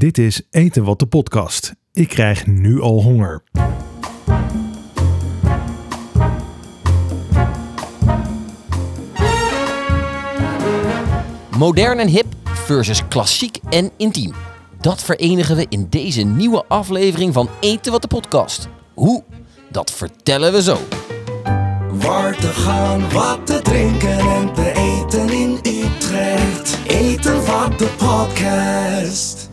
Dit is Eten wat de podcast. Ik krijg nu al honger. Modern en hip versus klassiek en intiem. Dat verenigen we in deze nieuwe aflevering van Eten wat de podcast. Hoe? Dat vertellen we zo. Waar te gaan, wat te drinken en te eten in Utrecht. Eten wat de podcast.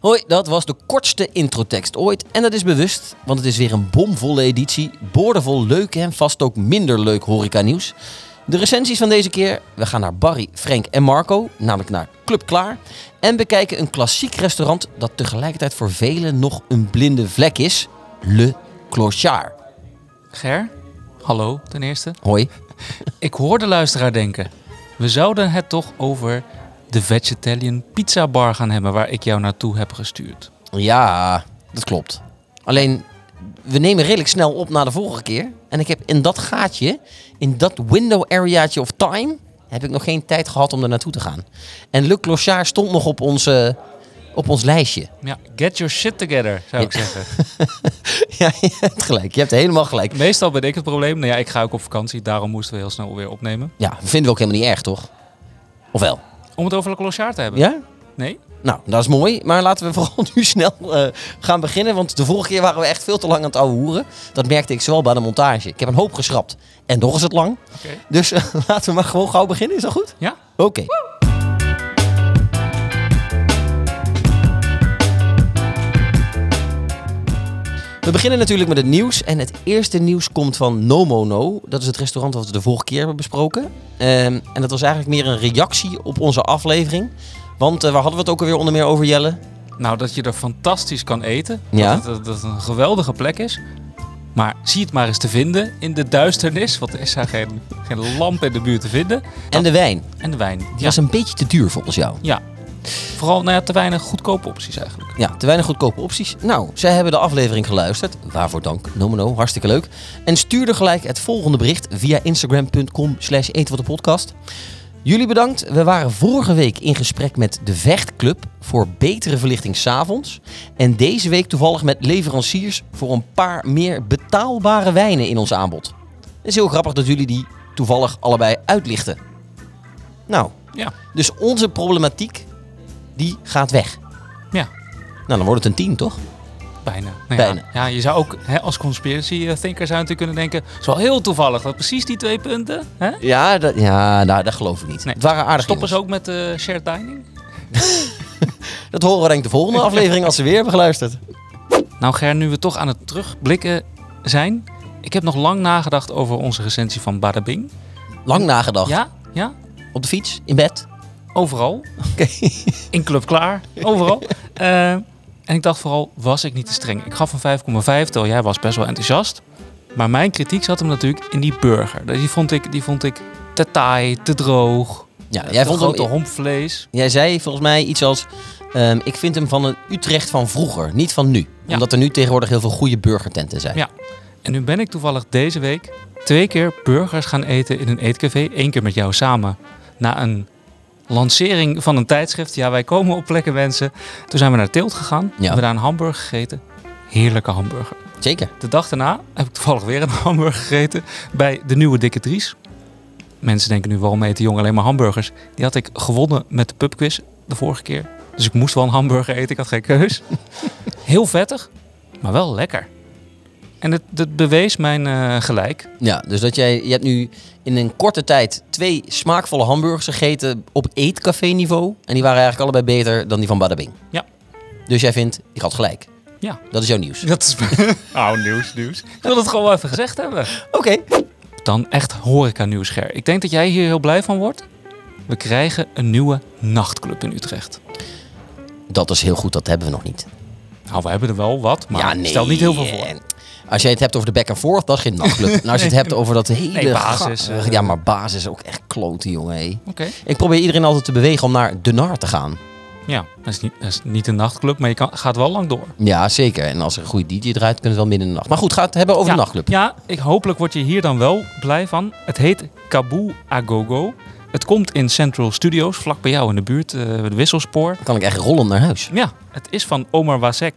Hoi, dat was de kortste introtekst ooit. En dat is bewust, want het is weer een bomvolle editie. Boordevol leuke en vast ook minder leuk horeca nieuws. De recensies van deze keer, we gaan naar Barry, Frank en Marco, namelijk naar Club Klaar. En bekijken een klassiek restaurant dat tegelijkertijd voor velen nog een blinde vlek is. Le Clochard. Ger, hallo ten eerste. Hoi. Ik hoor de luisteraar denken. We zouden het toch over de Vegetarian Pizza Bar gaan hebben waar ik jou naartoe heb gestuurd. Ja, dat klopt. Alleen, we nemen redelijk snel op na de vorige keer. En ik heb in dat gaatje, in dat window areaatje of time, heb ik nog geen tijd gehad om er naartoe te gaan. En Le Clochard stond nog op, onze, op ons lijstje. Ja, get your shit together, zou ik zeggen. ja, je hebt gelijk. Je hebt helemaal gelijk. Meestal ben ik het probleem. Nou ja, ik ga ook op vakantie, daarom moesten we heel snel weer opnemen. Ja, vinden we ook helemaal niet erg, toch? Of wel? Om het over Le Clochard te hebben. Ja? Nee? Nou, dat is mooi. Maar laten we vooral nu snel eh, gaan beginnen. Want de vorige keer waren we echt veel te lang aan het ouwe hoeren. Dat merkte ik zowel bij de montage. Ik heb een hoop geschrapt. En nog is het lang. Dus eh, laten we maar gewoon gauw beginnen. Is dat goed? Ja? Oké. We beginnen natuurlijk met het nieuws. En het eerste nieuws komt van No Mono. Dat is het restaurant wat we de vorige keer hebben besproken. Ehm, en dat was eigenlijk meer een reactie op onze aflevering. Want eh, waar hadden we het ook alweer onder meer over, Jelle? Nou, dat je er fantastisch kan eten. Ja. Dat, het, dat het een geweldige plek is. Maar zie het maar eens te vinden in de duisternis. Want er is daar geen, geen lamp in de buurt te vinden. En de wijn. En de wijn. Die was een beetje te duur volgens jou. Ja. Vooral nou ja, te weinig goedkope opties eigenlijk. Ja, te weinig goedkope opties. Nou, zij hebben de aflevering geluisterd. Waarvoor dank, Nomino, hartstikke leuk. En stuurde gelijk het volgende bericht via instagram.com slash podcast. Jullie bedankt. We waren vorige week in gesprek met de Vechtclub voor betere verlichting s'avonds. En deze week toevallig met leveranciers voor een paar meer betaalbare wijnen in ons aanbod. Het is heel grappig dat jullie die toevallig allebei uitlichten. Nou, Ja. dus onze problematiek, die gaat weg. Ja. Nou, dan wordt het een 10, toch? Bijna. Nou Bijna. Ja, ja, je zou ook hè, als conspiracy thinker zou natuurlijk kunnen denken... Het is wel heel toevallig dat precies die twee punten... Hè? Ja, dat, ja nou, dat geloof ik niet. Nee. Het waren aardige Stoppen ze ook met eh, shared dining? Dat horen we denk ik de volgende aflevering als ze weer hebben geluisterd. Nou Ger, nu we toch aan het terugblikken zijn... Ik heb nog lang nagedacht over onze recensie van Bada Bing. Lang nagedacht. Ja, ja, Op de fiets, in bed. Overal. Oké. In Club Klaar, overal. Eh, en ik dacht vooral, was ik niet te streng? Ik gaf een 5,5, terwijl jij was best wel enthousiast. Maar mijn kritiek zat hem natuurlijk in die burger. Die vond ik, die vond ik te taai, te droog. Ja, Jij vond grote hem, hompvlees. jij zei volgens mij iets als... ehm, ik vind hem van een Utrecht van vroeger, niet van nu. Ja. Omdat er nu tegenwoordig heel veel goede burgertenten zijn. Ja. En nu ben ik toevallig deze week twee keer burgers gaan eten in een eetcafé. Eén keer met jou samen. Na een lancering van een tijdschrift. Ja, wij komen op plekken mensen. Toen zijn we naar Tilt gegaan. Ja. Hebben daar een hamburger gegeten. Heerlijke hamburger. Zeker. De dag daarna heb ik toevallig weer een hamburger gegeten bij de nieuwe Dikke Dries. Mensen denken nu, waarom eet die jongen alleen maar hamburgers? Die had ik gewonnen met de pubquiz de vorige keer. Dus ik moest wel een hamburger eten, ik had geen keus. Heel vettig, maar wel lekker. En het, het bewees mijn eh, gelijk. Ja, dus dat jij, je hebt nu in een korte tijd twee smaakvolle hamburgers gegeten op eetcafé niveau. En die waren eigenlijk allebei beter dan die van Badabing. Ja. Dus jij vindt, ik had gelijk. Ja. Dat is jouw nieuws. Dat is... oh, nieuws, nieuws. Ik wil het gewoon wel even gezegd hebben. Oké. Dan echt horeca nieuws, Ger. Ik denk dat jij hier heel blij van wordt. We krijgen een nieuwe nachtclub in Utrecht. Dat is heel goed, dat hebben we nog niet. Nou, we hebben er wel wat, maar ja, nee. stel niet heel veel voor. En Als jij het hebt over de back and forth, dat is geen nachtclub. Nou, als je het hebt over dat hele... Nee, basis, eh. ja, maar basis ook echt kloten, jongen. Oké. Ik probeer iedereen altijd te bewegen om naar de NAR te gaan. Ja, dat is, niet, dat is niet een nachtclub, maar je kan, gaat wel lang door. Ja, zeker. En als er een goede DJ draait, kunnen we het wel midden in de nacht. Maar goed, ga het hebben over ja, de nachtclub. Ja, ik, hopelijk word je hier dan wel blij van. Het heet Kaboe Agogo. Het komt in Central Studios, vlak bij jou in de buurt, eh, de Wisselspoor. Dan kan ik echt rollend naar huis. Ja, het is van Omar Wazek,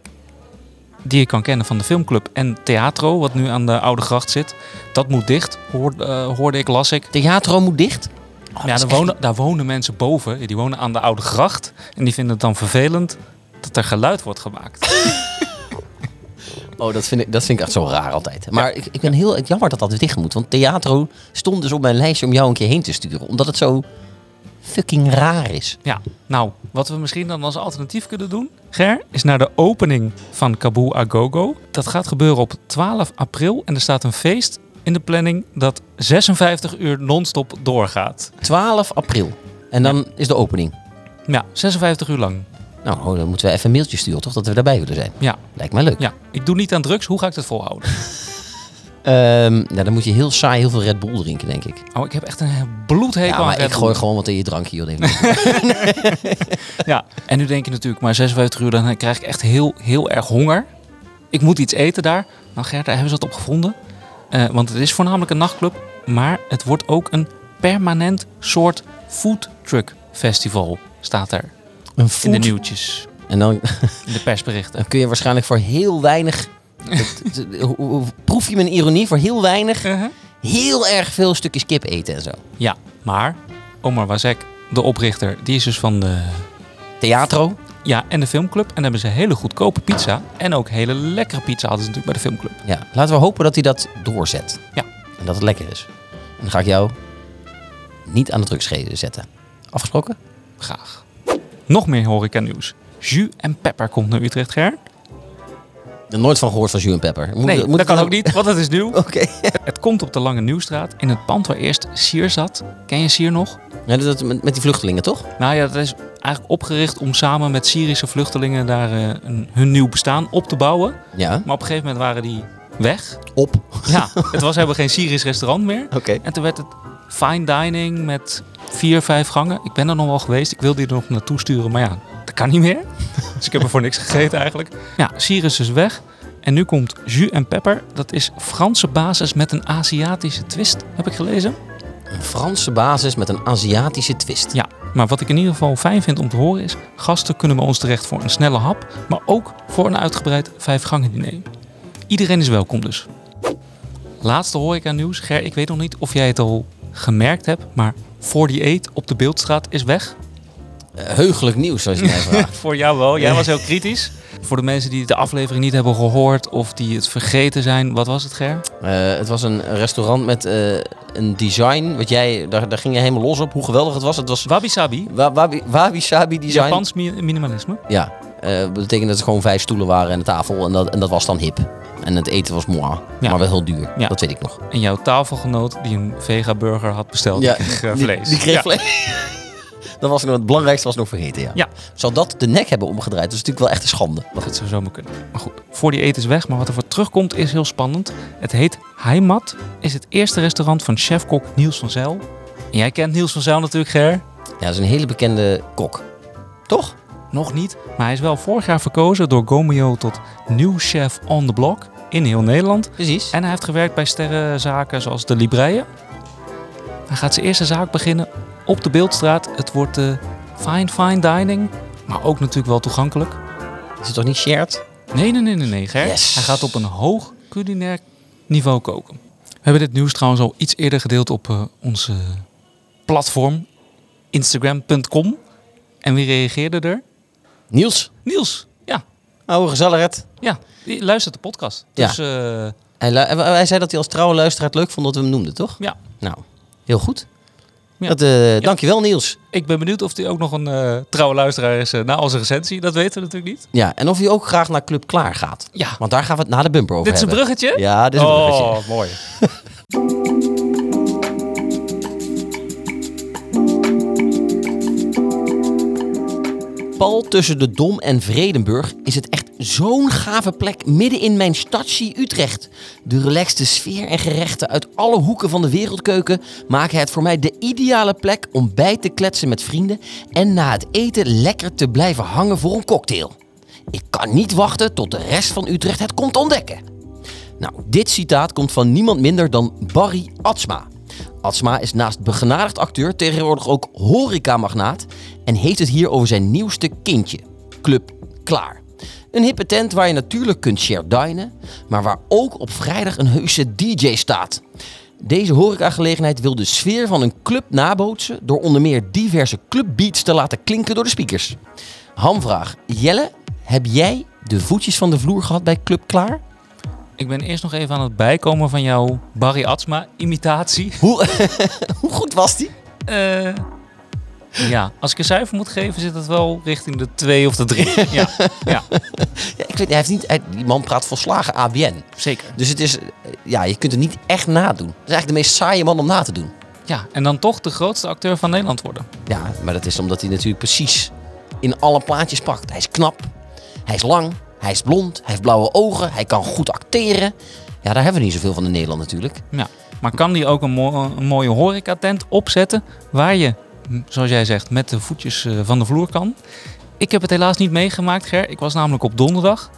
die je kan kennen van de filmclub en Theatro, wat nu aan de Oude Gracht zit. Dat moet dicht, hoorde, eh, hoorde ik, las ik. Theatro moet dicht. Oh, ja, is daar echt- wonen, daar wonen mensen boven, die wonen aan de Oude Gracht. En die vinden het dan vervelend dat er geluid wordt gemaakt. Oh, dat vind, ik, dat vind ik echt zo raar altijd. Maar ik, ik ben heel jammer dat dat dicht moet. Want Theatro stond dus op mijn lijstje om jou een keer heen te sturen. Omdat het zo fucking raar is. Ja, nou, wat we misschien dan als alternatief kunnen doen, Ger, is naar de opening van Kabul Agogo. Dat gaat gebeuren op 12 april en er staat een feest in de planning dat 56 uur non-stop doorgaat. 12 april. En dan is de opening. Ja, 56 uur lang. Nou, oh, dan moeten we even een mailtje sturen, toch? Dat we daarbij willen zijn. Ja, Lijkt mij leuk. ja. Ik doe niet aan drugs, hoe ga ik dat volhouden? Ehm, nou, dan moet je heel saai heel veel Red Bull drinken, denk ik. Oh, ik heb echt een bloedhekel Ja, aan maar Red ik gooi Bull. gewoon wat in je drankje, joh. Ja, en nu denk je natuurlijk, maar 56 uur, dan krijg ik echt heel, heel erg honger. Ik moet iets eten daar. Nou Ger, daar hebben ze dat op gevonden. Eh, want het is voornamelijk een nachtclub, maar het wordt ook een permanent soort food truck festival, staat er Een in de nieuwtjes, En dan, in de persberichten. dan kun je waarschijnlijk voor heel weinig... het- proef je mijn ironie? Voor heel weinig Uh-huh. heel erg veel stukjes kip eten en zo. Ja, maar Omar Wazek, de oprichter, die is dus van de Theatro. ja, en de filmclub. En dan hebben ze hele goedkope pizza en ook hele lekkere pizza hadden ze natuurlijk bij de filmclub. Ja, laten we hopen dat hij dat doorzet. Ja. En dat het lekker is. En dan ga ik jou niet aan de drugscheden zetten. Afgesproken? Graag. Nog meer horeca nieuws. Jus en Pepper komt naar Utrecht, Ger. Nooit van gehoord van Jus en Pepper. Moet, Nee, moet dat kan ook niet, want het is nieuw. Oké. Het komt op de Lange Nieuwstraat in het pand waar eerst Sier zat. Ken je Sier nog? Ja, dat met die vluchtelingen, toch? Nou ja, dat is eigenlijk opgericht om samen met Syrische vluchtelingen daar eh, een, hun nieuw bestaan op te bouwen. Ja. Maar op een gegeven moment waren die weg. Op. Ja, het was helemaal geen Syrisch restaurant meer. Oké. En toen werd het fine dining met vier, vijf gangen. Ik ben er nog wel geweest. Ik wilde die er nog naartoe sturen, maar ja, dat kan niet meer. Dus ik heb er voor niks gegeten eigenlijk. Ja, Sirius is weg. En nu komt Jus en Pepper. Dat is Franse basis met een Aziatische twist, heb ik gelezen. Een Franse basis met een Aziatische twist. Ja, maar wat ik in ieder geval fijn vind om te horen is... gasten kunnen bij ons terecht voor een snelle hap... maar ook voor een uitgebreid vijfgangen diner. Iedereen is welkom dus. Laatste horeca nieuws. Ger, ik weet nog niet of jij het al gemerkt hebt... maar 48 op de Beeldstraat is weg. Eh, heugelijk nieuws, zoals je mij vraagt. Voor jou wel, jij was heel kritisch. Voor de mensen die de aflevering niet hebben gehoord... of die het vergeten zijn, wat was het Ger? Eh, het was een restaurant met eh, een design. Wat jij, daar, daar ging je helemaal los op. Hoe geweldig het was. Het was Wabi Sabi, wa- wabi, wabi sabi design. Japans mi- minimalisme. Ja. eh, dat betekent dat er gewoon vijf stoelen waren en een tafel. En dat, en dat was dan hip. En het eten was moi. Ja. Maar wel heel duur. Ja. Dat weet ik nog. En jouw tafelgenoot die een vega-burger had besteld, die kreeg eh, die- vlees. Die, kreeg Ja. vlees. dat was nog, het belangrijkste was nog vergeten, ja. Ja. Zou dat de nek hebben omgedraaid? Dat is natuurlijk wel echt een schande. Dat goed. zou zomaar kunnen. Maar goed, voor die eten is weg. Maar wat er voor terugkomt is heel spannend. Het heet Heimat. Is het eerste restaurant van chefkok Niels van Zijl. En jij kent Niels van Zijl natuurlijk, Ger. Ja, dat is een hele bekende kok. Toch? Nog niet. Maar hij is wel vorig jaar verkozen door Gomeo tot nieuw chef on the block in heel Nederland. Precies. En hij heeft gewerkt bij sterrenzaken zoals de Libreien. Hij gaat zijn eerste zaak beginnen op de Beeldstraat. Het wordt eh, fine, fine dining. Maar ook natuurlijk wel toegankelijk. Is het toch niet shared? Nee, nee, nee, nee, nee, Ger. Yes. Hij gaat op een hoog culinair niveau koken. We hebben dit nieuws trouwens al iets eerder gedeeld op eh, onze platform instagram.com. En wie reageerde er? Niels, Niels. Ja, oude gezelligheid. ja. Die luistert de podcast. Ja. Dus eh, Hij, hij zei dat hij als trouwe luisteraar het leuk vond dat we hem noemden, toch? ja, Nou, heel goed. Ja. Dat, eh, Dankjewel Niels. ik ben benieuwd of hij ook nog een eh, trouwe luisteraar is eh, na onze recensie. Dat weten we natuurlijk niet. Ja, en of hij ook graag naar Club Klaar gaat. Ja, Want daar gaan we het na de bumper over dit is een hebben. bruggetje? Ja, dit is een bruggetje. Oh, mooi. Pal tussen de Dom en Vredenburg is het echt zo'n gave plek midden in mijn stadsie Utrecht. De relaxte sfeer en gerechten uit alle hoeken van de wereldkeuken maken het voor mij de ideale plek om bij te kletsen met vrienden en na het eten lekker te blijven hangen voor een cocktail. Ik kan niet wachten tot de rest van Utrecht het komt ontdekken. Nou, dit citaat komt van niemand minder dan Barry Atsma. Atsma is naast begenadigd acteur tegenwoordig ook horecamagnaat en heeft het hier over zijn nieuwste kindje, Club Klaar. Een hippe tent waar je natuurlijk kunt share dinen, maar waar ook op vrijdag een heuse DJ staat. Deze horecagelegenheid wil de sfeer van een club nabootsen door onder meer diverse clubbeats te laten klinken door de speakers. Hamvraag. Jelle, heb jij de voetjes van de vloer gehad bij Club Klaar? Ik ben eerst nog even aan het bijkomen van jouw Barry Atsma imitatie. Hoe, hoe goed was die? Eh, ja, als ik een cijfer moet geven, zit het wel richting de 2 of de 3. ja, ja, Ja, ik weet, hij heeft niet, hij- die man praat volslagen ABN. zeker. Dus het is, ja, je kunt het niet echt nadoen. Het is eigenlijk de meest saaie man om na te doen. Ja, en dan toch de grootste acteur van Nederland worden. Ja, maar dat is omdat hij natuurlijk precies in alle plaatjes pakt. Hij is knap, hij is lang, hij is blond, hij heeft blauwe ogen, hij kan goed acteren. Ja, daar hebben we niet zoveel van in Nederland natuurlijk. Ja. Maar kan die ook een, mo- een mooie horecatent opzetten waar je, zoals jij zegt, met de voetjes eh, van de vloer kan? Ik heb het helaas niet meegemaakt, Ger. Ik was namelijk op donderdag.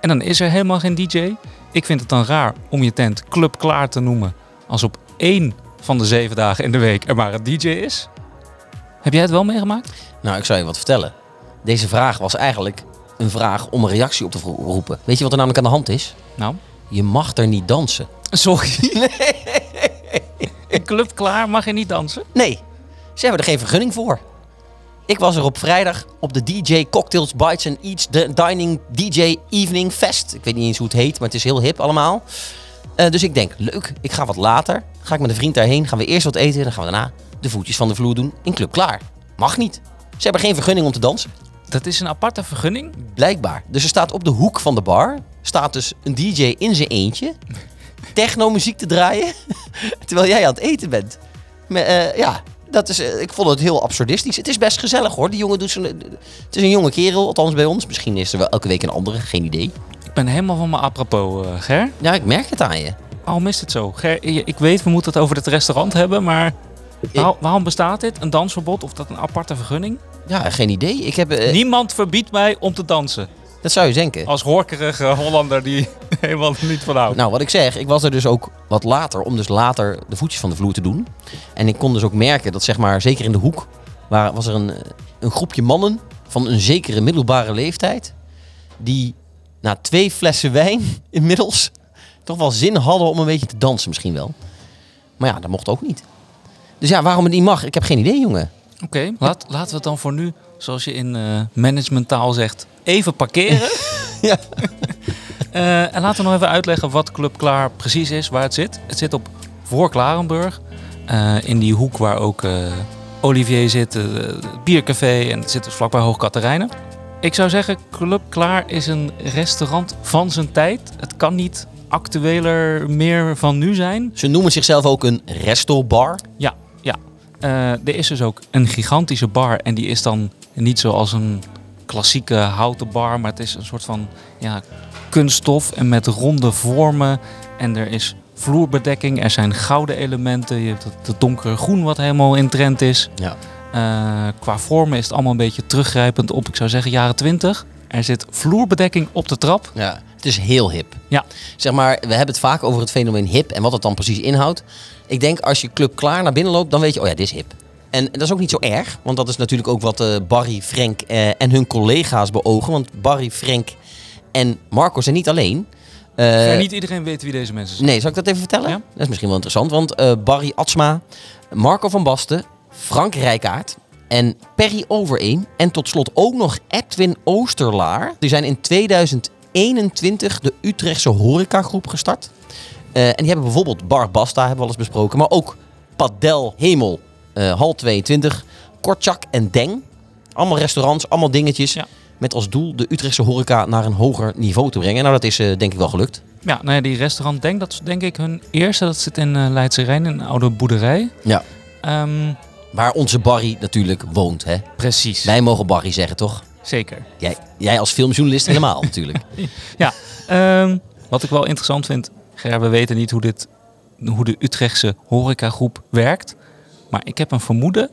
En dan is er helemaal geen DJ. Ik vind het dan raar om je tent Club Klaar te noemen als op één van de zeven dagen in de week er maar een DJ is. Heb jij het wel meegemaakt? Nou, ik zou je wat vertellen. Deze vraag was eigenlijk een vraag om een reactie op te roepen. Weet je wat er namelijk aan de hand is? Nou, Je mag er niet dansen. sorry. In Club Klaar mag je niet dansen. Nee, ze hebben er geen vergunning voor. Ik was er op vrijdag op de DJ Cocktails, Bites and Eats de Dining DJ Evening Fest. Ik weet niet eens hoe het heet, maar het is heel hip allemaal. Eh, dus ik denk, leuk, ik ga wat later. Ga ik met een vriend daarheen, gaan we eerst wat eten. Dan gaan we daarna de voetjes van de vloer doen in Club Klaar. Mag niet. Ze hebben geen vergunning om te dansen. Dat is een aparte vergunning. Blijkbaar. Dus er staat op de hoek van de bar, staat dus een DJ in zijn eentje, techno muziek te draaien, terwijl jij aan het eten bent. Maar, eh, ja, dat is, eh, ik vond het heel absurdistisch. Het is best gezellig hoor. Die jongen doet zijn, het is een jonge kerel, althans bij ons. Misschien is er wel elke week een andere, geen idee. Ik ben helemaal van mijn apropos, eh, Ger. Ja, ik merk het aan je. Waarom is het zo? Ger, ik weet, we moeten het over het restaurant hebben, maar waar- waarom bestaat dit? Een dansverbod of dat een aparte vergunning? Ja, geen idee. Ik heb, eh, Niemand verbiedt mij om te dansen. Dat zou je denken. Als horkerige Hollander die helemaal niet van houdt. Nou, wat ik zeg, ik was er dus ook wat later om dus later de voetjes van de vloer te doen. En ik kon dus ook merken dat zeg maar, zeker in de hoek, waar, was er een, een groepje mannen van een zekere middelbare leeftijd. Die na twee flessen wijn inmiddels toch wel zin hadden om een beetje te dansen misschien wel. Maar ja, dat mocht ook niet. Dus ja, waarom het niet mag, ik heb geen idee, jongen. Oké, laat, laten we het dan voor nu, zoals je in eh managementtaal zegt, even parkeren. Ja. Eh, en laten we nog even uitleggen wat Club Klaar precies is, waar het zit. Het zit op voor Klarenburg, eh, in die hoek waar ook eh, Olivier zit, het biercafé en het zit dus vlakbij Hoog Katerijnen. Ik zou zeggen, Club Klaar is een restaurant van zijn tijd. Het kan niet actueler meer van nu zijn. Ze noemen zichzelf ook een restobar. Ja, ja. Er is dus ook een gigantische bar en die is dan niet zoals een klassieke houten bar, maar het is een soort van ja, kunststof en met ronde vormen. En er is vloerbedekking, er zijn gouden elementen, je hebt het, donkere groen wat helemaal in trend is. Ja. Eh, qua vormen is het allemaal een beetje teruggrijpend op, ik zou zeggen, jaren 20. Er zit vloerbedekking op de trap. Ja, het is heel hip. Ja. Zeg maar, we hebben het vaak over het fenomeen hip en wat het dan precies inhoudt. Ik denk als je club klaar naar binnen loopt, dan weet je, oh ja, dit is hip. En dat is ook niet zo erg, want dat is natuurlijk ook wat eh, Barry, Frank eh, en hun collega's beogen. Want Barry, Frank en Marco zijn niet alleen. Eh, Ja, niet iedereen weet wie deze mensen zijn. Nee, zal ik dat even vertellen? Ja. Dat is misschien wel interessant, want Barry Atsma, Marco van Basten, Frank Rijkaard en Perry Overeen en tot slot ook nog Edwin Oosterlaar. Die zijn in 2021 de Utrechtse horecagroep gestart. En die hebben bijvoorbeeld Bar Basta, hebben we al eens besproken, maar ook Padel Hemel, Hal 22, Kortjak en Deng. Allemaal restaurants, allemaal dingetjes. Ja. Met als doel de Utrechtse horeca naar een hoger niveau te brengen. Nou, dat is eh, denk ik wel gelukt. Ja, nou ja, die restaurant Denk, dat is denk ik hun eerste. Dat zit in eh Leidse Rijn, in een oude boerderij. Ja. Ehm, Waar onze Barry natuurlijk woont. Hè? precies. Wij mogen Barry zeggen, toch? Zeker. Jij, jij als filmjournalist helemaal natuurlijk. Ja, ehm, wat ik wel interessant vind, Ger, we weten niet hoe, dit, hoe de Utrechtse horecagroep werkt. Maar ik heb een vermoeden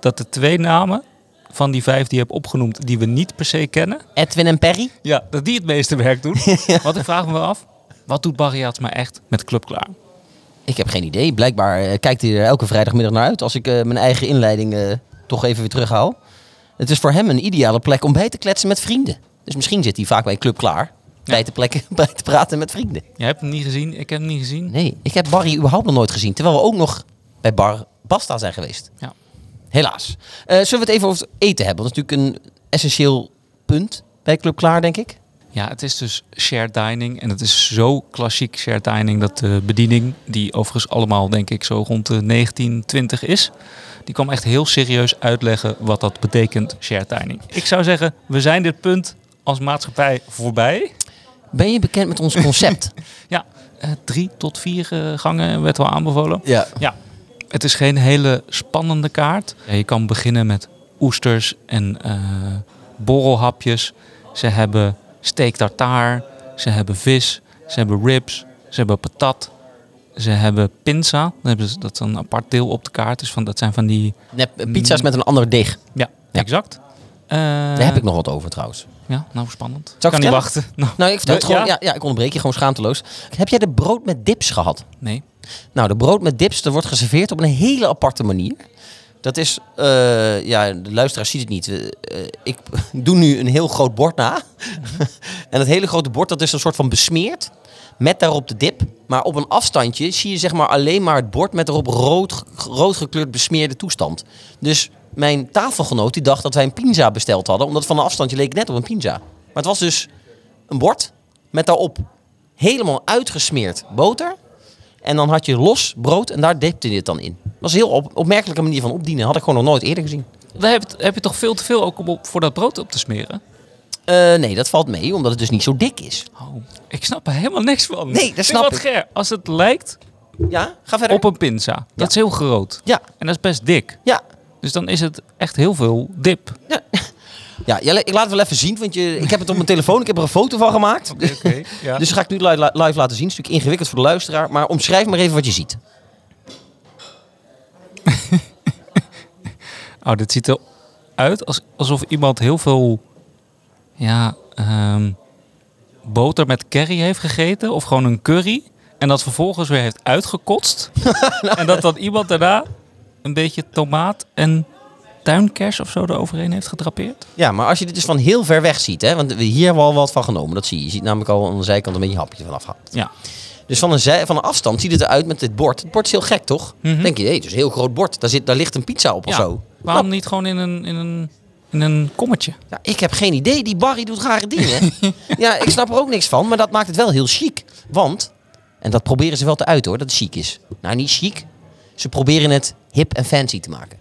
dat de twee namen van die vijf die je hebt opgenoemd, die we niet per se kennen, Edwin en Perry? ja, dat die het meeste werk doen. Want ik vraag me wel af, wat doet Barry Atsma echt met Club Klaar? Ik heb geen idee. Blijkbaar eh, kijkt hij er elke vrijdagmiddag naar uit als ik eh, mijn eigen inleiding eh, toch even weer terughaal. Het is voor hem een ideale plek om bij te kletsen met vrienden. Dus misschien zit hij vaak bij club klaar. Bij, te plekken, bij te praten met vrienden. Jij hebt hem niet gezien, ik heb hem niet gezien. Nee, ik heb Barry überhaupt nog nooit gezien. Terwijl we ook nog bij Bar Basta zijn geweest. Ja. Helaas. Eh, zullen we het even over het eten hebben? Dat is natuurlijk een essentieel punt bij Club Klaar, denk ik. Ja, het is dus shared dining. En het is zo klassiek shared dining dat de bediening, die overigens allemaal denk ik zo rond de 1920 is, die kwam echt heel serieus uitleggen wat dat betekent, shared dining. Ik zou zeggen, we zijn dit punt als maatschappij voorbij. Ben je bekend met ons concept? Ja, eh, drie tot vier eh, gangen werd wel aanbevolen. ja. Ja, het is geen hele spannende kaart. Ja, je kan beginnen met oesters en eh, borrelhapjes. Ze hebben steak tartaar, ze hebben vis, ze hebben ribs, ze hebben patat, ze hebben pinza. Dan hebben ze, dat is een apart deel op de kaart. Dus van, dat zijn van die... Nep, pizza's met een ander deeg. Ja, Ja. exact. Eh, Daar heb ik nog wat over trouwens. Ja, nou spannend. Ik kan niet wachten. Nou, Nou, ik vertel het Eh, gewoon. ja? Ja? Ja, ik onderbreek je gewoon schaamteloos. Heb jij de brood met dips gehad? Nee. Nou, de brood met dips, dat wordt geserveerd op een hele aparte manier. Dat is, eh, ja, de luisteraar ziet het niet. Eh, ik doe nu een heel groot bord na. en dat hele grote bord, dat is een soort van besmeerd. Met daarop de dip. Maar op een afstandje zie je zeg maar alleen maar het bord met erop rood, rood gekleurd besmeerde toestand. Dus mijn tafelgenoot die dacht dat wij een pizza besteld hadden. Omdat van een afstandje leek het net op een pizza. Maar het was dus een bord met daarop helemaal uitgesmeerd boter. En dan had je los brood en daar dipte je het dan in. Dat was een heel op, opmerkelijke manier van opdienen. Had ik gewoon nog nooit eerder gezien. Daar heb, je- heb je toch veel te veel ook om op, voor dat brood op te smeren? Eh, nee, dat valt mee, omdat het dus niet zo dik is. Oh, ik snap er helemaal niks van. Nee, dat snap wat ik. Ger, als het lijkt Ja, ga verder. op een pinza. Dat Ja. is heel groot. Ja, En dat is best dik. ja. Dus dan is het echt heel veel dip. Ja, ja, ik laat het wel even zien, want je, ik heb het op mijn telefoon. Ik heb er een foto van gemaakt. Oké, ja. Dus dat ga ik nu li- li- live laten zien. Het is natuurlijk ingewikkeld voor de luisteraar. Maar omschrijf maar even wat je ziet. Oh, dit ziet eruit als, alsof iemand heel veel ja, ehm, boter met curry heeft gegeten. Of gewoon een curry. En dat vervolgens weer heeft uitgekotst. en dat dan iemand daarna een beetje tomaat en tuinkers of zo eroverheen heeft gedrapeerd. Ja, maar als je dit dus van heel ver weg ziet, hè, want hier hebben we al wat van genomen, dat zie je. Je ziet namelijk al aan de zijkant een beetje een hapje vanaf gehad. Ja. Dus van een, zij, van een afstand ziet het eruit met dit bord. Het bord is heel gek, toch? Mhm. denk je, hé, het is een heel groot bord. Daar, zit, daar ligt een pizza op of zo. Waarom niet gewoon in een, in een, in een kommetje? ja, ik heb geen idee. Die Barry doet rare dingen. ja, ik snap er ook niks van, maar dat maakt het wel heel chic. Want, en dat proberen ze wel te uiten hoor, dat het chic is. Nou, niet chic. Ze proberen het hip en fancy te maken.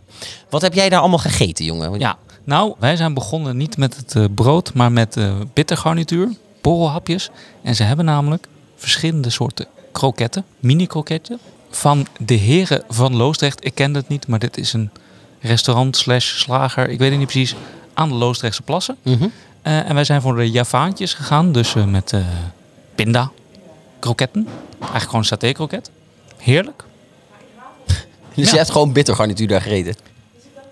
Wat heb jij daar allemaal gegeten, jongen? Ja, nou, wij zijn begonnen niet met het eh, brood, maar met eh bittergarnituur, borrelhapjes. En ze hebben namelijk verschillende soorten kroketten, mini-kroketten, van de heren van Loosdrecht. Ik ken het niet, maar dit is een restaurant slash slager, ik weet het niet precies, aan de Loosdrechtse plassen. Mhm. Eh, en wij zijn voor de Javaantjes gegaan, dus met pinda, kroketten. Eigenlijk gewoon saté-kroket. Heerlijk. Dus Ja. je hebt gewoon bittergarnituur daar gegeten.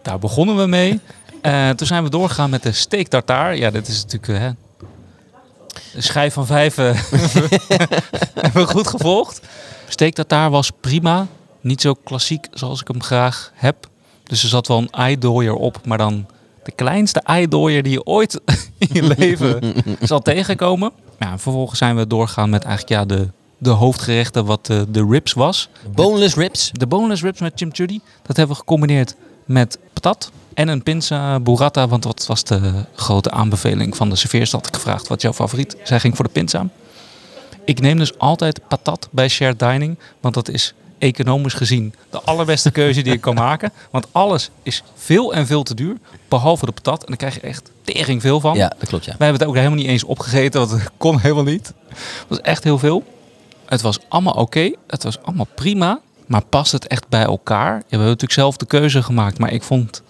Daar begonnen we mee. Eh, toen zijn we doorgegaan met de steak tartaar. Ja, dit is natuurlijk eh, hè, een schijf van vijf. eh, hebben we goed gevolgd. Steak tartaar was prima. Niet zo klassiek zoals ik hem graag heb. Dus er zat wel een eidooier op, maar dan de kleinste eidooier die je ooit in je leven zal tegenkomen. Ja, vervolgens zijn we doorgegaan met eigenlijk ja, de, de hoofdgerechten wat eh, de ribs was. Boneless ribs. De boneless ribs met chimichurri, dat hebben we gecombineerd met patat en een pinza burrata, want dat was de grote aanbeveling van de serveerster. Had ik gevraagd wat jouw favoriet. Zij ging voor de pinza. Ik neem dus altijd patat bij shared dining, want dat is economisch gezien de allerbeste keuze die ik kan maken. Want alles is veel en veel te duur, behalve de patat. En daar krijg je echt tering veel van. Ja, dat klopt, ja. Wij hebben het ook helemaal niet eens opgegeten, want het kon helemaal niet. Het was echt heel veel. Het was allemaal oké, het was allemaal prima, maar past het echt bij elkaar? Ja, we hebben natuurlijk zelf de keuze gemaakt, maar ik vond,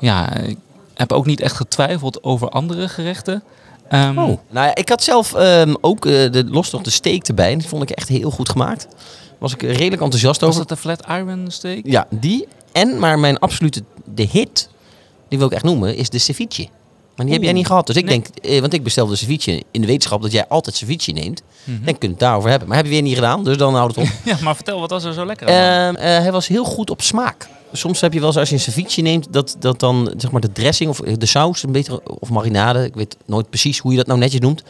ja, ik heb ook niet echt getwijfeld over andere gerechten. Ehm, Oh. Nou ja, ik had zelf ehm, ook eh, de, los nog de steak erbij. En die vond ik echt heel goed gemaakt. Was ik redelijk enthousiast Was over. dat de flat iron steak? Ja, die. En, maar mijn absolute, de hit, die wil ik echt noemen, is de ceviche. Maar die heb jij niet gehad. Dus ik denk, eh, want ik bestelde ceviche in de wetenschap dat jij altijd ceviche neemt. Mhm. Dan kun je het daarover hebben. Maar heb je weer niet gedaan, dus dan houd het op. Ja, maar vertel, wat was er zo lekker aan? Ehm, eh, hij was heel goed op smaak. Soms heb je wel eens als je een ceviche neemt, dat, dat dan zeg maar de dressing of de saus, een beetje, of marinade, ik weet nooit precies hoe je dat nou netjes noemt,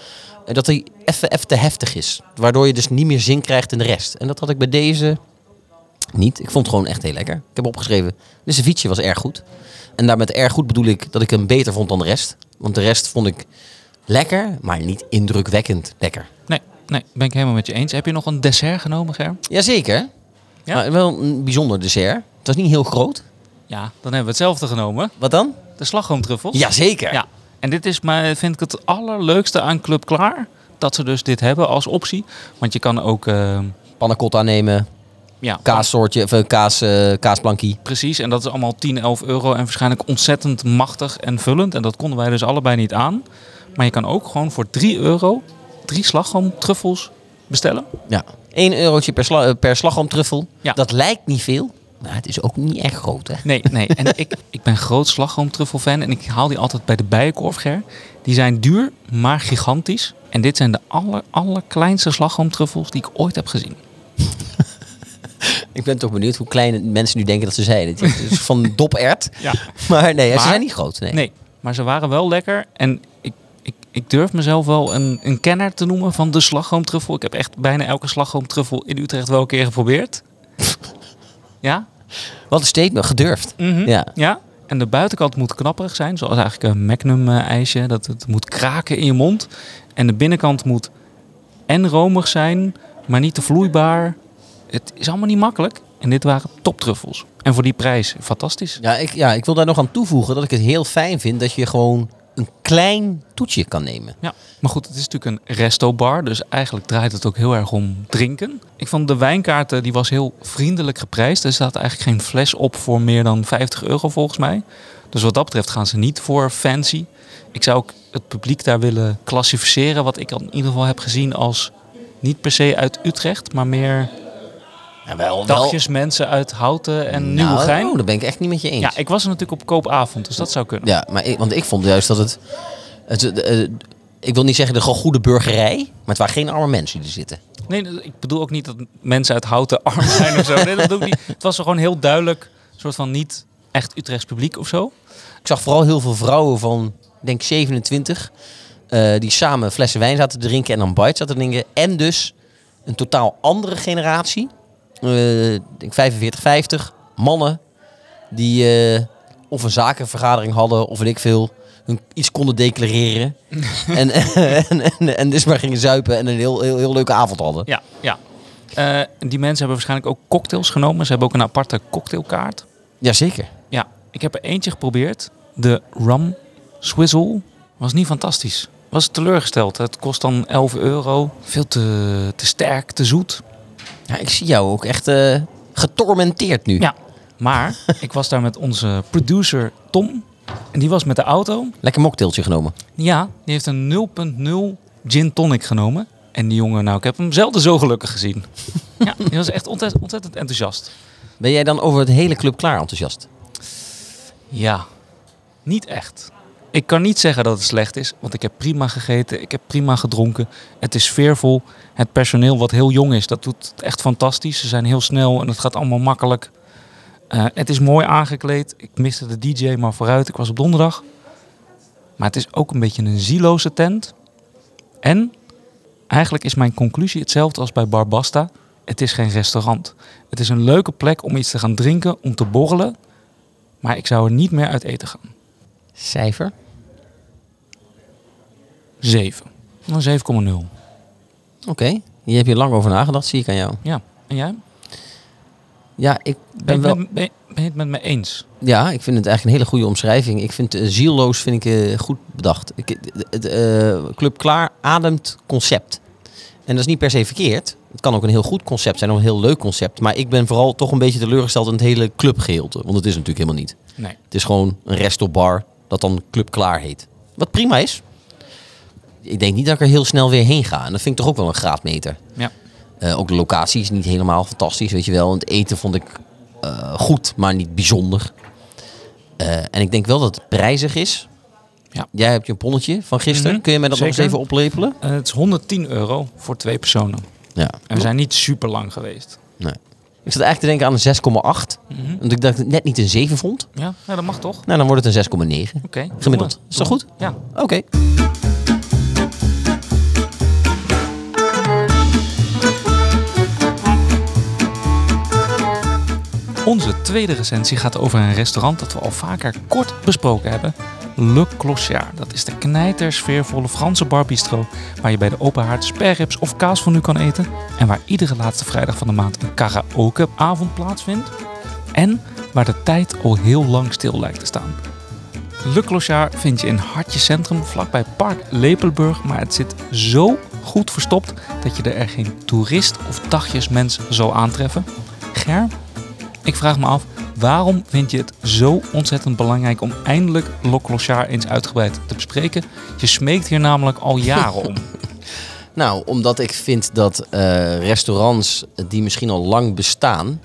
eh, dat hij even, even te heftig is. Waardoor je dus niet meer zin krijgt in de rest. En dat had ik bij deze niet. Ik vond het gewoon echt heel lekker. Ik heb opgeschreven, de ceviche was erg goed. En daar met erg goed bedoel ik dat ik hem beter vond dan de rest. Want de rest vond ik lekker, maar niet indrukwekkend lekker. Nee, nee, ben ik helemaal met je eens. Heb je nog een dessert genomen, Ger? Jazeker. Ja? Maar wel een bijzonder dessert. Het was niet heel groot. Ja, dan hebben we hetzelfde genomen. Wat dan? De slagroomtruffels. Jazeker. Ja, en dit is maar, vind ik het allerleukste aan Club Klaar. Dat ze dus dit hebben als optie. Want je kan ook... eh, Panna cotta nemen, ja, kaassoortje, of een kaas, eh kaasplankie. Precies, en dat is allemaal 10, 11 euro en waarschijnlijk ontzettend machtig en vullend. En dat konden wij dus allebei niet aan. Maar je kan ook gewoon voor 3 euro drie slagroomtruffels bestellen. Ja. 1 eurotje per, sla, eh, per slagroomtruffel. Ja. Dat lijkt niet veel, maar het is ook niet echt groot, hè? Nee, nee. En ik, ik ben groot slagroomtruffelfan en ik haal die altijd bij de Bijenkorf, Ger. Die zijn duur, maar gigantisch. En dit zijn de aller, allerkleinste slagroomtruffels die ik ooit heb gezien. Ik ben toch benieuwd hoe klein mensen nu denken dat ze zijn. Het is van dopert. Ja. Maar nee, ze zijn niet groot. Nee. Nee, maar ze waren wel lekker. En ik, ik, ik durf mezelf wel een, een kenner te noemen van de slagroomtruffel. Ik heb echt bijna elke slagroomtruffel in Utrecht wel een keer geprobeerd. ja? Wat een statement, gedurfd. Mhm. Ja. Ja. En de buitenkant moet knapperig zijn, zoals eigenlijk een Magnum eh, ijsje. Dat het moet kraken in je mond. En de binnenkant moet en romig zijn, maar niet te vloeibaar. Het is allemaal niet makkelijk. En dit waren toptruffels. En voor die prijs, fantastisch. Ja, ik, ja, ik wil daar nog aan toevoegen dat ik het heel fijn vind dat je gewoon een klein toetje kan nemen. Ja, maar goed, het is natuurlijk een resto-bar, dus eigenlijk draait het ook heel erg om drinken. Ik vond de wijnkaarten, die was heel vriendelijk geprijsd. Er staat eigenlijk geen fles op voor meer dan 50 euro volgens mij. Dus wat dat betreft gaan ze niet voor fancy. Ik zou ook het publiek daar willen klassificeren, wat ik al in ieder geval heb gezien als niet per se uit Utrecht, maar meer Ja, wel, dagjes mensen uit Houten en Nou, Nieuwegein. Oh, daar ben ik echt niet met je eens. Ja, ik was er natuurlijk op koopavond, dus dat zou kunnen. Ja, maar ik, want ik vond juist dat het... het ik wil niet zeggen de goede burgerij, maar het waren geen arme mensen die er zitten. Nee, ik bedoel ook niet dat mensen uit Houten arm zijn of zo. Nee, dat bedoel ik niet. Het was gewoon heel duidelijk, een soort van niet echt Utrechts publiek of zo. Ik zag vooral heel veel vrouwen van, ik denk 27, eh, die samen flessen wijn zaten te drinken en dan bites zaten te drinken. En dus een totaal andere generatie, eh, ik denk 45, 50, mannen die eh, of een zakenvergadering hadden of weet ik veel, hun iets konden declareren. en, en, en, en dus maar gingen zuipen en een heel, heel, heel leuke avond hadden. Ja, ja. Eh, die mensen hebben waarschijnlijk ook cocktails genomen. Ze hebben ook een aparte cocktailkaart. Jazeker. Ja, ik heb er eentje geprobeerd. De Rum Swizzle was niet fantastisch. Was teleurgesteld. Het kost dan 11 euro. Veel te, te sterk, te zoet. Ja, ik zie jou ook echt eh, getormenteerd nu. Ja, maar ik was daar met onze producer Tom. En die was met de auto. Lekker mocktailtje genomen. Ja, die heeft een 0.0 gin tonic genomen. En die jongen, nou, ik heb hem zelden zo gelukkig gezien. Ja, die was echt ontzettend, ontzettend enthousiast. Ben jij dan over het hele club klaar enthousiast? Ja, niet echt. Ik kan niet zeggen dat het slecht is, want ik heb prima gegeten, ik heb prima gedronken. Het is sfeervol. Het personeel wat heel jong is, dat doet het echt fantastisch. Ze zijn heel snel en het gaat allemaal makkelijk. Eh, het is mooi aangekleed. Ik miste de DJ maar vooruit. Ik was op donderdag. Maar het is ook een beetje een zieloze tent. En eigenlijk is mijn conclusie hetzelfde als bij Barbasta. Het is geen restaurant. Het is een leuke plek om iets te gaan drinken, om te borrelen. Maar ik zou er niet meer uit eten gaan. Cijfer? 7. Een 7,0. Oké. Hier heb je lang over nagedacht, zie ik aan jou. Ja. En jij? Ja, ik Ben, ben je, wel... met, ben, je- ben je het met me eens? Ja, ik vind het eigenlijk een hele goede omschrijving. Ik vind uh, zielloos vind ik, eh, goed bedacht. Ik, het eh, Club Klaar ademt concept. En dat is niet per se verkeerd. Het kan ook een heel goed concept zijn, of een heel leuk concept. Maar ik ben vooral toch een beetje teleurgesteld in het hele clubgeheelte. Want het is natuurlijk helemaal niet. Nee. Het is gewoon een restobar dat dan Club Klaar heet. Wat prima is. Ik denk niet dat ik er heel snel weer heen ga. En dat vind ik toch ook wel een graadmeter. Ja. Eh, ook de locatie is niet helemaal fantastisch, weet je wel. En het eten vond ik eh, goed, maar niet bijzonder. Eh, en ik denk wel dat het prijzig is. Ja. Jij hebt je een ponnetje van gisteren. Mhm, Kun je mij dat nog eens even oplepelen? Het is 110 euro voor twee personen. Ja. En we zijn niet super lang geweest. Nee. Ik zat eigenlijk te denken aan een 6,8. Mhm. Want ik dacht dat ik net niet een 7 vond. Ja, nou, dat mag toch? Nou, dan wordt het een 6,9. Oké. Gemiddeld. Is dat goed? Ja. Oké. Onze tweede recensie gaat over een restaurant dat we al vaker kort besproken hebben. Le Clochard. Dat is de knijtersfeervolle Franse barbistro waar je bij de open haard sperrips of kaas van nu kan eten. En waar iedere laatste vrijdag van de maand een karaokeavond plaatsvindt. En waar de tijd al heel lang stil lijkt te staan. Le Clochard vind je in Hartje Centrum, vlakbij Park Lepelburg. Maar het zit zo goed verstopt dat je er geen toerist of dagjesmens zal aantreffen. Ger, ik vraag me af, waarom vind je het zo ontzettend belangrijk om eindelijk Clochard eens uitgebreid te bespreken? Je smeekt hier namelijk al jaren om. Nou, omdat ik vind dat eh, restaurants die misschien al lang bestaan,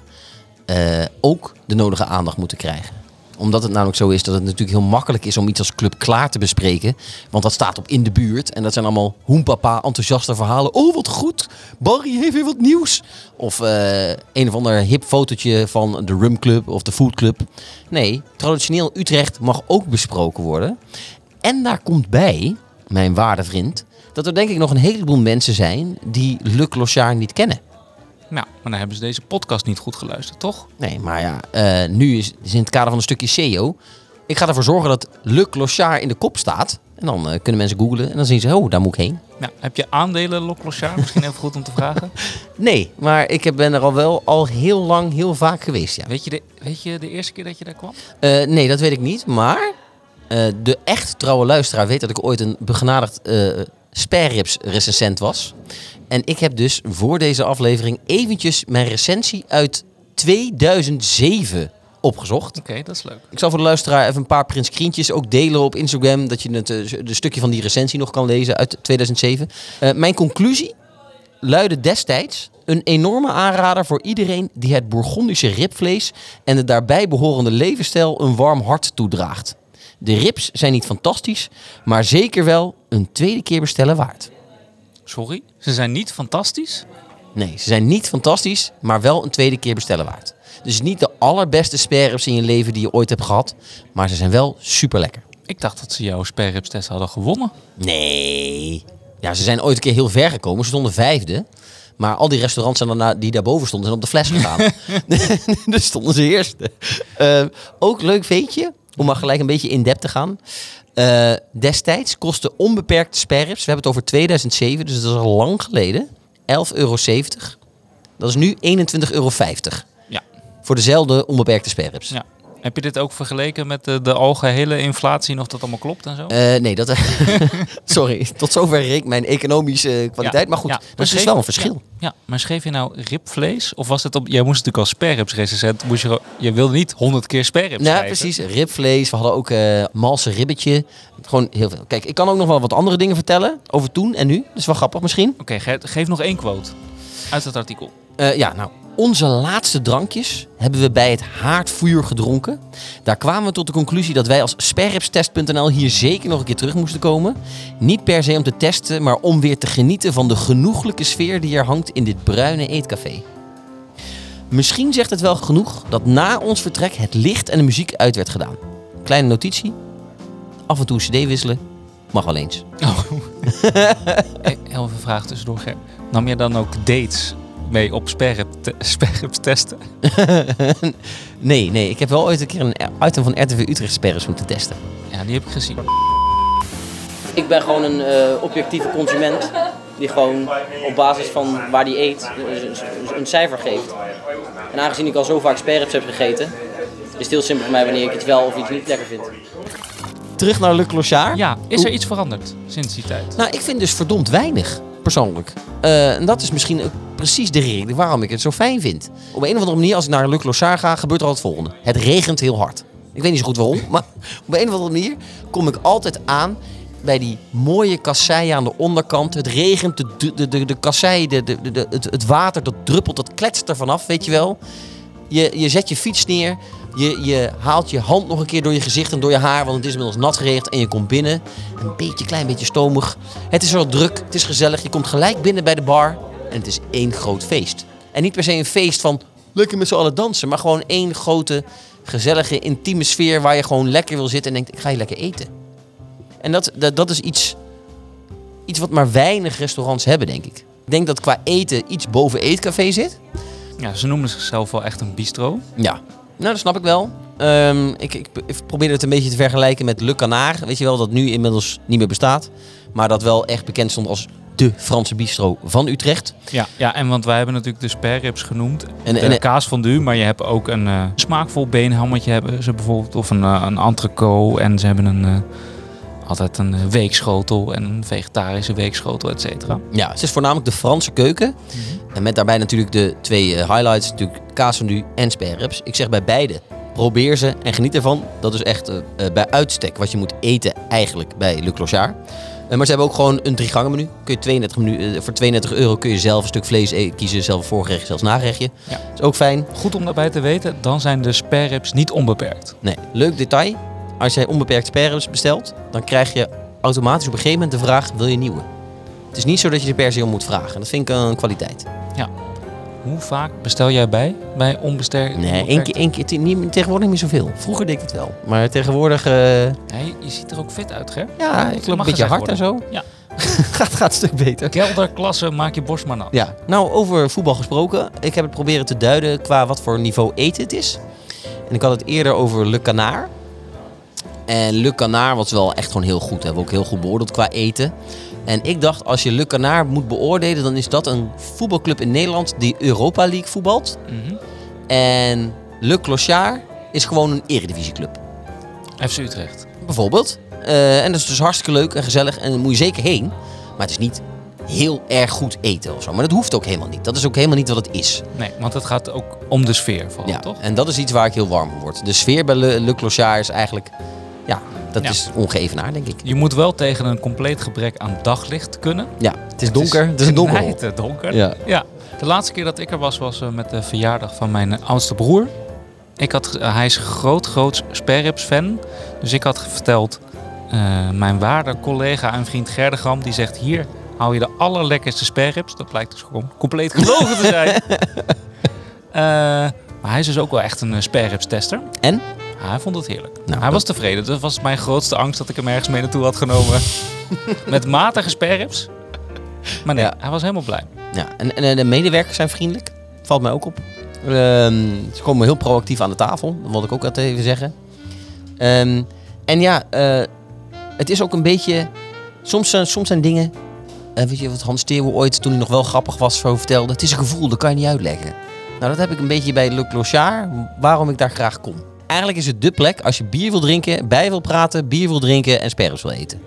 eh, ook de nodige aandacht moeten krijgen. Omdat het namelijk zo is dat het natuurlijk heel makkelijk is om iets als Club Klaar te bespreken. Want dat staat op in de buurt. En dat zijn allemaal hoempapa enthousiaste verhalen. Oh, wat goed. Barry heeft weer wat nieuws. Of eh, een of ander hip fotootje van de Rum Club of de Food Club. Nee, traditioneel Utrecht mag ook besproken worden. En daar komt bij, mijn waarde vriend, dat er denk ik nog een heleboel mensen zijn die Le Clochard niet kennen. Nou, maar dan hebben ze deze podcast niet goed geluisterd, toch? Nee, maar ja, eh, nu is, is in het kader van een stukje SEO. Ik ga ervoor zorgen dat Le Clochard in de kop staat. En dan eh, kunnen mensen googlen en dan zien ze, oh, daar moet ik heen. Nou, heb je aandelen Le Clochard? Misschien even goed om te vragen. Nee, maar ik ben er al wel al heel lang, heel vaak geweest, ja. Weet je de, weet je de eerste keer dat je daar kwam? Eh, nee, dat weet ik niet. Maar de echt trouwe luisteraar weet dat ik ooit een begenadigd spareribs recensent was. En ik heb dus voor deze aflevering eventjes mijn recensie uit 2007 opgezocht. Oké, dat is leuk. Ik zal voor de luisteraar even een paar print screentjes ook delen op Instagram. Dat je het eh, de stukje van die recensie nog kan lezen uit 2007. Eh, mijn conclusie luidde destijds een enorme aanrader voor iedereen die het Bourgondische ribvlees en de daarbij behorende levensstijl een warm hart toedraagt. De ribs zijn niet fantastisch, maar zeker wel een tweede keer bestellen waard. Sorry, ze zijn niet fantastisch. Nee, ze zijn niet fantastisch, maar wel een tweede keer bestellen waard. Dus niet de allerbeste spareribs in je leven die je ooit hebt gehad, maar ze zijn wel super lekker. Ik dacht dat ze jouw sperrips test hadden gewonnen. Nee. Ja, ze zijn ooit een keer heel ver gekomen. Ze stonden vijfde. Maar al die restaurants die daarboven stonden, zijn op de fles gegaan. dus stonden ze eerste. Eh, ook leuk veetje, om maar gelijk een beetje in depth te gaan. Eh, destijds kostte onbeperkt sperrips, we hebben het over 2007, dus dat is al lang geleden, 11,70 euro. Dat is nu 21,50 euro. Ja. Voor dezelfde onbeperkte sperrips. ja. Heb je dit ook vergeleken met de, de algehele inflatie en of dat allemaal klopt en zo? Eh, nee, dat. Sorry, tot zover reek mijn economische kwaliteit. Ja, Maar goed, ja. dat Maar is dus wel een verschil. Ja, maar schreef je nou ribvlees? Of was het op... Jij moest natuurlijk als sperrips recensent, moest je, je wilde niet honderd keer sperrips Ja, schrijven. precies. Ribvlees. We hadden ook eh malse ribbetje. Gewoon heel veel. Kijk, ik kan ook nog wel wat andere dingen vertellen over toen en nu. Dat is wel grappig misschien. Oké, ge- geef nog één quote uit het artikel. Eh, ja, nou, onze laatste drankjes hebben we bij het haardvuur gedronken. Daar kwamen we tot de conclusie dat wij als sperripstest.nl hier zeker nog een keer terug moesten komen. Niet per se om te testen, maar om weer te genieten van de genoeglijke sfeer die er hangt in dit bruine eetcafé. Misschien zegt het wel genoeg dat na ons vertrek het licht en de muziek uit werd gedaan. Kleine notitie. Af en toe cd wisselen. Mag wel eens. Oh. Heel een vraag tussendoor. Nam je dan ook dates mee op sperrip te- testen? nee, nee. Ik heb wel ooit een keer een item van RTV Utrecht sperrips moeten testen. Ja, die heb ik gezien. Ik ben gewoon een eh, objectieve consument die gewoon op basis van waar die eet eh, een cijfer geeft. En aangezien ik al zo vaak sperrips heb gegeten, is het heel simpel voor mij wanneer ik iets wel of iets niet lekker vind. Terug naar Le Clochard. Ja, is er iets veranderd sinds die tijd? Nou, ik vind dus verdomd weinig, persoonlijk. Eh, en dat is misschien precies de reden waarom ik het zo fijn vind. Op een of andere manier, als ik naar Le Clochard ga, gebeurt er al het volgende. Het regent heel hard. Ik weet niet zo goed waarom, maar op een of andere manier kom ik altijd aan bij die mooie kasseien aan de onderkant. Het regent, de, de, de, de kassei, de, de, de, het, het water, dat druppelt, dat kletst er vanaf, weet je wel. Je, je zet je fiets neer, Je, je haalt je hand nog een keer door je gezicht en door je haar, want het is inmiddels nat geregend. En je komt binnen. Een beetje, klein beetje stomig. Het is wel druk, het is gezellig. Je komt gelijk binnen bij de bar. En het is één groot feest. En niet per se een feest van lekker met z'n allen dansen. Maar gewoon één grote, gezellige, intieme sfeer waar je gewoon lekker wil zitten en denkt, ik ga je lekker eten. En dat, dat, dat is iets, iets wat maar weinig restaurants hebben, denk ik. Ik denk dat qua eten iets boven eetcafé zit. Ja, ze noemen zichzelf wel echt een bistro. Ja, nou dat snap ik wel. Ehm, ik, ik, ik probeer het een beetje te vergelijken met Le Canard. Weet je wel, dat nu inmiddels niet meer bestaat. Maar dat wel echt bekend stond als de Franse bistro van Utrecht. Ja, ja, en want wij hebben natuurlijk de spareribs genoemd. En- de en- kaasfondue, maar je hebt ook een eh, smaakvol beenhammetje hebben ze bijvoorbeeld. Of een, eh, een. En ze hebben een, eh, altijd een eh, weekschotel en een vegetarische weekschotel, et cetera. Ja, het is voornamelijk de Franse keuken. En met daarbij natuurlijk de twee eh, highlights, natuurlijk kaasfondue en spareribs. Ik zeg bij beide, probeer ze en geniet ervan. Dat is echt eh, bij uitstek wat je moet eten eigenlijk bij Le Clochard. Maar ze hebben ook gewoon een drie gangen menu. Kun je 32 menu voor 32 euro kun je zelf een stuk vlees e- kiezen, zelf een voorgerecht, zelfs nagerechtje. Ja. is ook fijn. Goed om daarbij te weten, dan zijn de spareribs niet onbeperkt. Nee, leuk detail. Als jij onbeperkt spareribs bestelt, dan krijg je automatisch op een gegeven moment de vraag, wil je nieuwe? Het is niet zo dat je er per se om moet vragen. Dat vind ik een kwaliteit. Hoe vaak bestel jij bij, bij onbesterkt? Nee, één keer, één keer niet, tegenwoordig niet zoveel. Vroeger deed ik het wel. Maar tegenwoordig, eh, Nee, je ziet er ook fit uit, Ger. ja, ik loop een beetje hard en zo. Ja. gaat, gaat een stuk beter. Kelderklasse, maak je borst maar nat. Ja, nou over voetbal gesproken. Ik heb het proberen te duiden qua wat voor niveau eten het is. En ik had het eerder over Le Canard. En Le Canard was wel echt gewoon heel goed. Hebben we ook heel goed beoordeeld qua eten. En ik dacht, als je Le Canard moet beoordelen, dan is dat een voetbalclub in Nederland die Europa League voetbalt. Mhm. En Le Clochard is gewoon een eredivisieclub. FC Utrecht. Bijvoorbeeld. Eh, en dat is dus hartstikke leuk en gezellig. En daar moet je zeker heen. Maar het is niet heel erg goed eten of zo. Maar dat hoeft ook helemaal niet. Dat is ook helemaal niet wat het is. Nee, want het gaat ook om de sfeer vooral, Ja, toch? en dat is iets waar ik heel warm van word. De sfeer bij Le, Le Clochard is eigenlijk... Ja, dat Ja. is ongeëvenaard, denk ik. Je moet wel tegen een compleet gebrek aan daglicht kunnen. Ja, het is donker. Het is een donker. Het donker. Ja. ja. De laatste keer dat ik er was, was eh, met de verjaardag van mijn eh, oudste broer. Ik had, eh, hij is groot, groot spareribs fan. Dus ik had verteld, mijn waarde collega en vriend Gerdegram, die zegt hier hou je de allerlekkerste spareribs. Dat blijkt dus gewoon compleet gelogen te zijn. Maar hij is dus ook wel echt een spareribs tester. En? Hij vond het heerlijk. Nou, hij dat- was tevreden. Dat was mijn grootste angst dat ik hem ergens mee naartoe had genomen. Met matige spareribs. Maar nee, Ja. hij was helemaal blij. Ja, en, en eh, de medewerkers zijn vriendelijk. Valt mij ook op. Ehm, ze komen heel proactief aan de tafel. Dat wilde ik ook altijd even zeggen. Ehm, en ja, eh, het is ook een beetje... Soms, zijn- soms zijn dingen... eh, weet je wat Hans Theeuwen ooit, toen hij nog wel grappig was, zo vertelde? Het is een gevoel, dat kan je niet uitleggen. Nou, dat heb ik een beetje bij Le Clochard. Waarom ik daar graag kom. Eigenlijk is het de plek als je bier wil drinken, bij wil praten, bier wil drinken en sperres wil eten.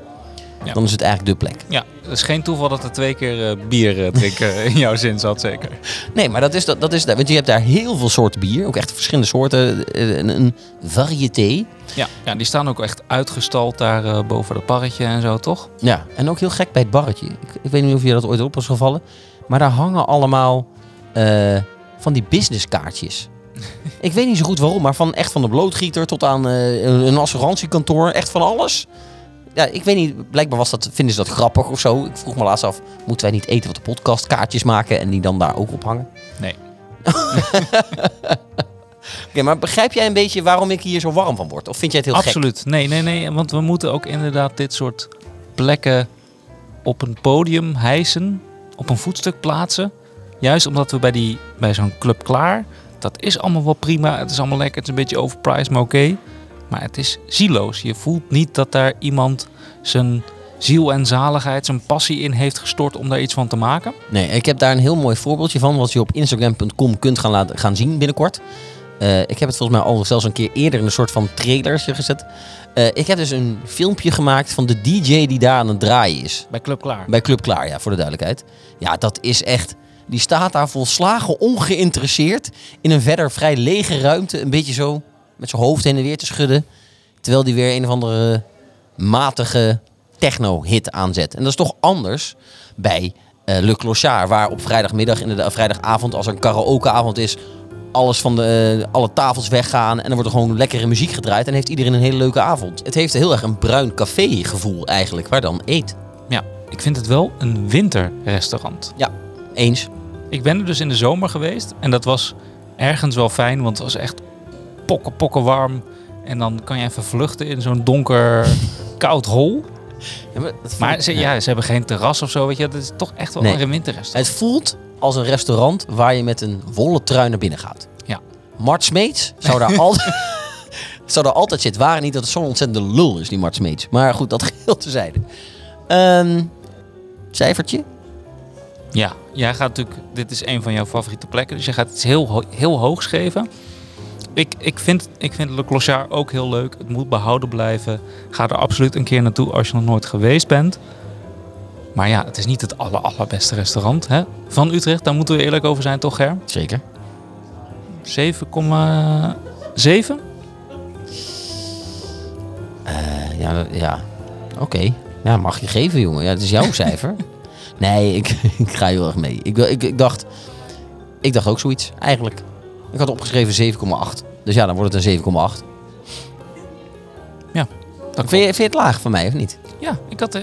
Ja. Dan is het eigenlijk de plek. Ja, het is geen toeval dat er twee keer eh, bier eh, drinken in jouw zin zat, zeker. Nee, maar dat is dat, dat is dat. Want je hebt daar heel veel soorten bier. Ook echt verschillende soorten. eh, Een, een variété. Ja, ja, die staan ook echt uitgestald daar boven dat parretje en zo, toch? Ja, en ook heel gek bij het barretje. Ik, ik weet niet of je dat ooit op was gevallen. Maar daar hangen allemaal van die businesskaartjes. ik weet niet zo goed waarom, maar van echt van de blootgieter tot aan eh, een, assurantiekantoor. Echt van alles. Ja, ik weet niet. Blijkbaar was dat, vinden ze dat grappig of zo. Ik vroeg me laatst af, moeten wij niet eten wat de podcast kaartjes maken en die dan daar ook op hangen? Nee. Oké, maar begrijp jij een beetje waarom ik hier zo warm van word? Of vind jij het heel gek? Absoluut. Nee, nee, nee. Want we moeten ook inderdaad dit soort plekken op een podium hijsen. Op een voetstuk plaatsen. Juist omdat we bij, die, bij zo'n club klaar. Dat is allemaal wel prima. Het is allemaal lekker. Het is een beetje overpriced, maar oké. Maar het is zieloos. Je voelt niet dat daar iemand zijn ziel en zaligheid, zijn passie in heeft gestort om daar iets van te maken. Nee, ik heb daar een heel mooi voorbeeldje van, wat je op instagram.com kunt gaan, laten, gaan zien binnenkort. Eh, ik heb het volgens mij al zelfs een keer eerder in een soort van trailertje gezet. Eh, ik heb dus een filmpje gemaakt van de DJ die daar aan het draaien is. Bij Club Klaar. Bij Club Klaar, ja, voor de duidelijkheid. Ja, dat is echt... Die staat daar volslagen ongeïnteresseerd in een verder vrij lege ruimte. Een beetje zo met zijn hoofd heen en weer te schudden. Terwijl die weer een of andere matige techno-hit aanzet. En dat is toch anders bij eh Le Clochard. Waar op vrijdagmiddag, inderdaad, vrijdagavond, als er een karaokeavond is... alles van de, eh, alle tafels weggaan en dan wordt er gewoon lekkere muziek gedraaid en heeft iedereen een hele leuke avond. Het heeft heel erg een bruin café gevoel eigenlijk, waar dan eet. Ja, ik vind het wel een winterrestaurant. Eens. Ik ben er dus in de zomer geweest en dat was ergens wel fijn, want het was echt pokken pokken warm. En dan kan je even vluchten in zo'n donker, koud hol. Ja, maar dat ze, ja, ze hebben geen terras of zo, weet je. Het is toch echt wel Nee. een winterrestaurant. Het voelt als een restaurant waar je met een wollen trui naar binnen gaat. Ja. Mart Smeets zou daar altijd... zou daar altijd zitten. Waren niet dat het zo'n ontzettende lul is, die Mart Smeets. Maar goed, dat geheel tezijde. Ehm cijfertje? Ja, jij gaat natuurlijk, dit is een van jouw favoriete plekken, dus je gaat iets heel, heel hoogs geven. Ik, ik, vind, ik vind Le Clochard ook heel leuk. Het moet behouden blijven. Ga er absoluut een keer naartoe als je nog nooit geweest bent. Maar ja, het is niet het aller, allerbeste restaurant hè? van Utrecht. Daar moeten we eerlijk over zijn, toch Ger? Zeker. 7,7? Eh, ja, ja. oké. Ja, mag je geven, jongen. Ja, het is jouw cijfer. Nee, ik, ik ga heel erg mee. Ik, ik, ik, dacht, ik dacht ook zoiets, eigenlijk. Ik had opgeschreven 7,8. Dus ja, dan wordt het een 7,8. Dat Vind je, vind je het laag van mij, of niet? Ja, ik had, eh,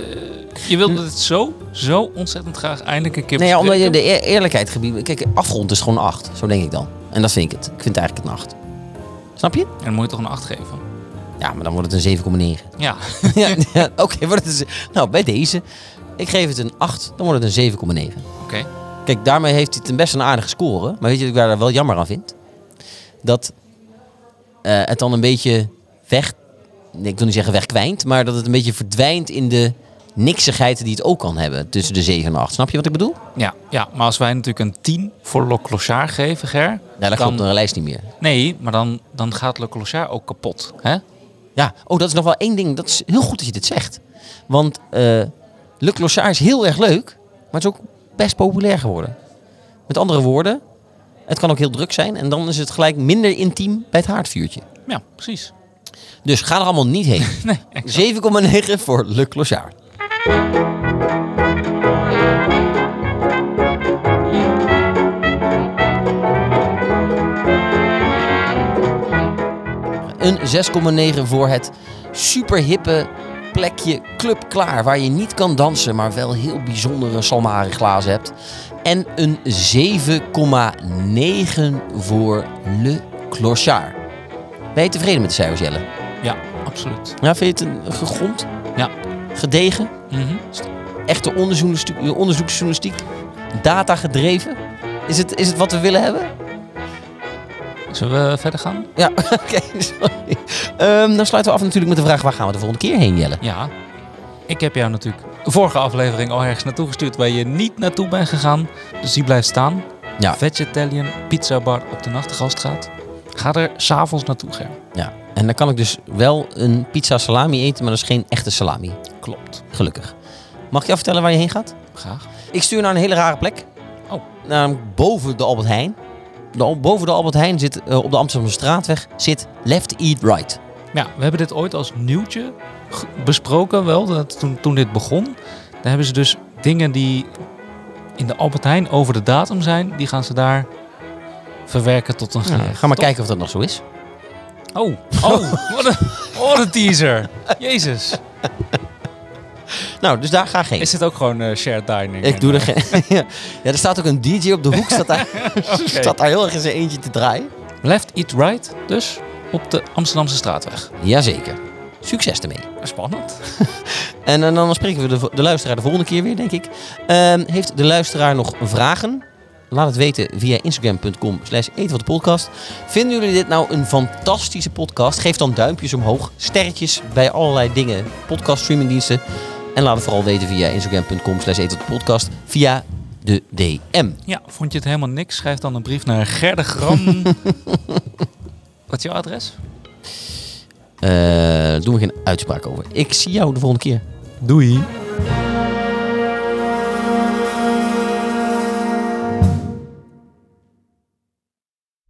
je wilde het zo, zo ontzettend graag eindelijk een keer Nee, ja, omdat je de eer- eerlijkheid gebied... Kijk, afgrond is gewoon 8. Zo denk ik dan. En dat vind ik het. Ik vind het eigenlijk een 8. Snap je? En dan moet je toch een 8 geven. Ja, maar dan wordt het een 7,9. Ja, ja, ja, oké. wordt het een nou, bij deze. Ik geef het een 8. Dan wordt het een 7,9. oké. Kijk, daarmee heeft hij ten beste een aardige score. Maar weet je wat ik daar wel jammer aan vind? Dat eh, het dan een beetje weg... Nee, ik wil niet zeggen wegkwijnt. Maar dat het een beetje verdwijnt in de niksigheid die het ook kan hebben. Tussen de 7 en de 8. Snap je wat ik bedoel? Ja, ja, maar als wij natuurlijk een 10 voor Le Clochard geven, Ger... Ja, dat dan- klopt de lijst niet meer. Nee, maar dan, dan gaat Le Clochard ook kapot. Hè? Ja, oh, dat is nog wel één ding. Dat is heel goed dat je dit zegt. Want eh Le Clochard is heel erg leuk, maar het is ook best populair geworden. Met andere woorden, het kan ook heel druk zijn en dan is het gelijk minder intiem bij het haardvuurtje. Ja, precies. Dus ga er allemaal niet heen. Nee, 7,9 voor Le Clochard. Een 6,9 voor het superhippe plekje Club Klaar. Waar je niet kan dansen, maar wel heel bijzondere salmari glazen hebt. En een 7,9 voor Le Clochard. Ben je tevreden met de cijfers, Jelle? ja, absoluut. Ja, vind je het een gegrond? Ja. Gedegen? Mhm. Echte onderzoeksjournalistiek, onderzoeksjournalistiek? Data gedreven? Is het, is het wat we willen hebben? Zullen we verder gaan? Ja, oké, sorry. Ehm, dan sluiten we af natuurlijk met de vraag, waar gaan we de volgende keer heen, Jelle? Ja. Ik heb jou natuurlijk de vorige aflevering al ergens naartoe gestuurd waar je niet naartoe bent gegaan. Dus die blijft staan. Ja. Vegetarian Pizza Bar op de Nachtegaalstraat. Ga er s'avonds naartoe, Ger. Ja. En dan kan ik dus wel een pizza salami eten, maar dat is geen echte salami. Klopt. Gelukkig. Mag ik jou vertellen waar je heen gaat? Graag. Ik stuur naar een hele rare plek. Oh. Namelijk boven de Albert Heijn. De, boven de Albert Heijn zit, eh, op de Amsterdamse straatweg, zit Left Eat Right. Ja, we hebben dit ooit als nieuwtje besproken wel, dat toen, toen dit begon. Daar hebben ze dus dingen die in de Albert Heijn over de datum zijn, die gaan ze daar verwerken tot een Ja, ga maar kijken of dat nog zo is. Oh, oh, wat een, wat een teaser. Jezus. Nou, dus daar ga ik heen. Is dit ook gewoon eh, shared dining? Ik doe er geen... ja. ja, er staat ook een DJ op de hoek. Staat daar, staat daar heel erg in zijn eentje te draaien. Left Eat Right, dus op de Amsterdamse straatweg. Jazeker. Succes ermee. Spannend. En, eh, dan spreken we de, de luisteraar de volgende keer weer, denk ik. Ehm, heeft de luisteraar nog vragen? Laat het weten via instagram.com slash eten wat de podcast. Vinden jullie dit nou een fantastische podcast? Geef dan duimpjes omhoog, sterretjes bij allerlei dingen, podcast streamingdiensten. En laat het vooral weten via instagram.com slash eten wat de podcast via de DM. Ja, vond je het helemaal niks? Schrijf dan een brief naar Gerdegram. Wat is jouw adres? Eh doen we geen uitspraak over. Ik zie jou de volgende keer. Doei.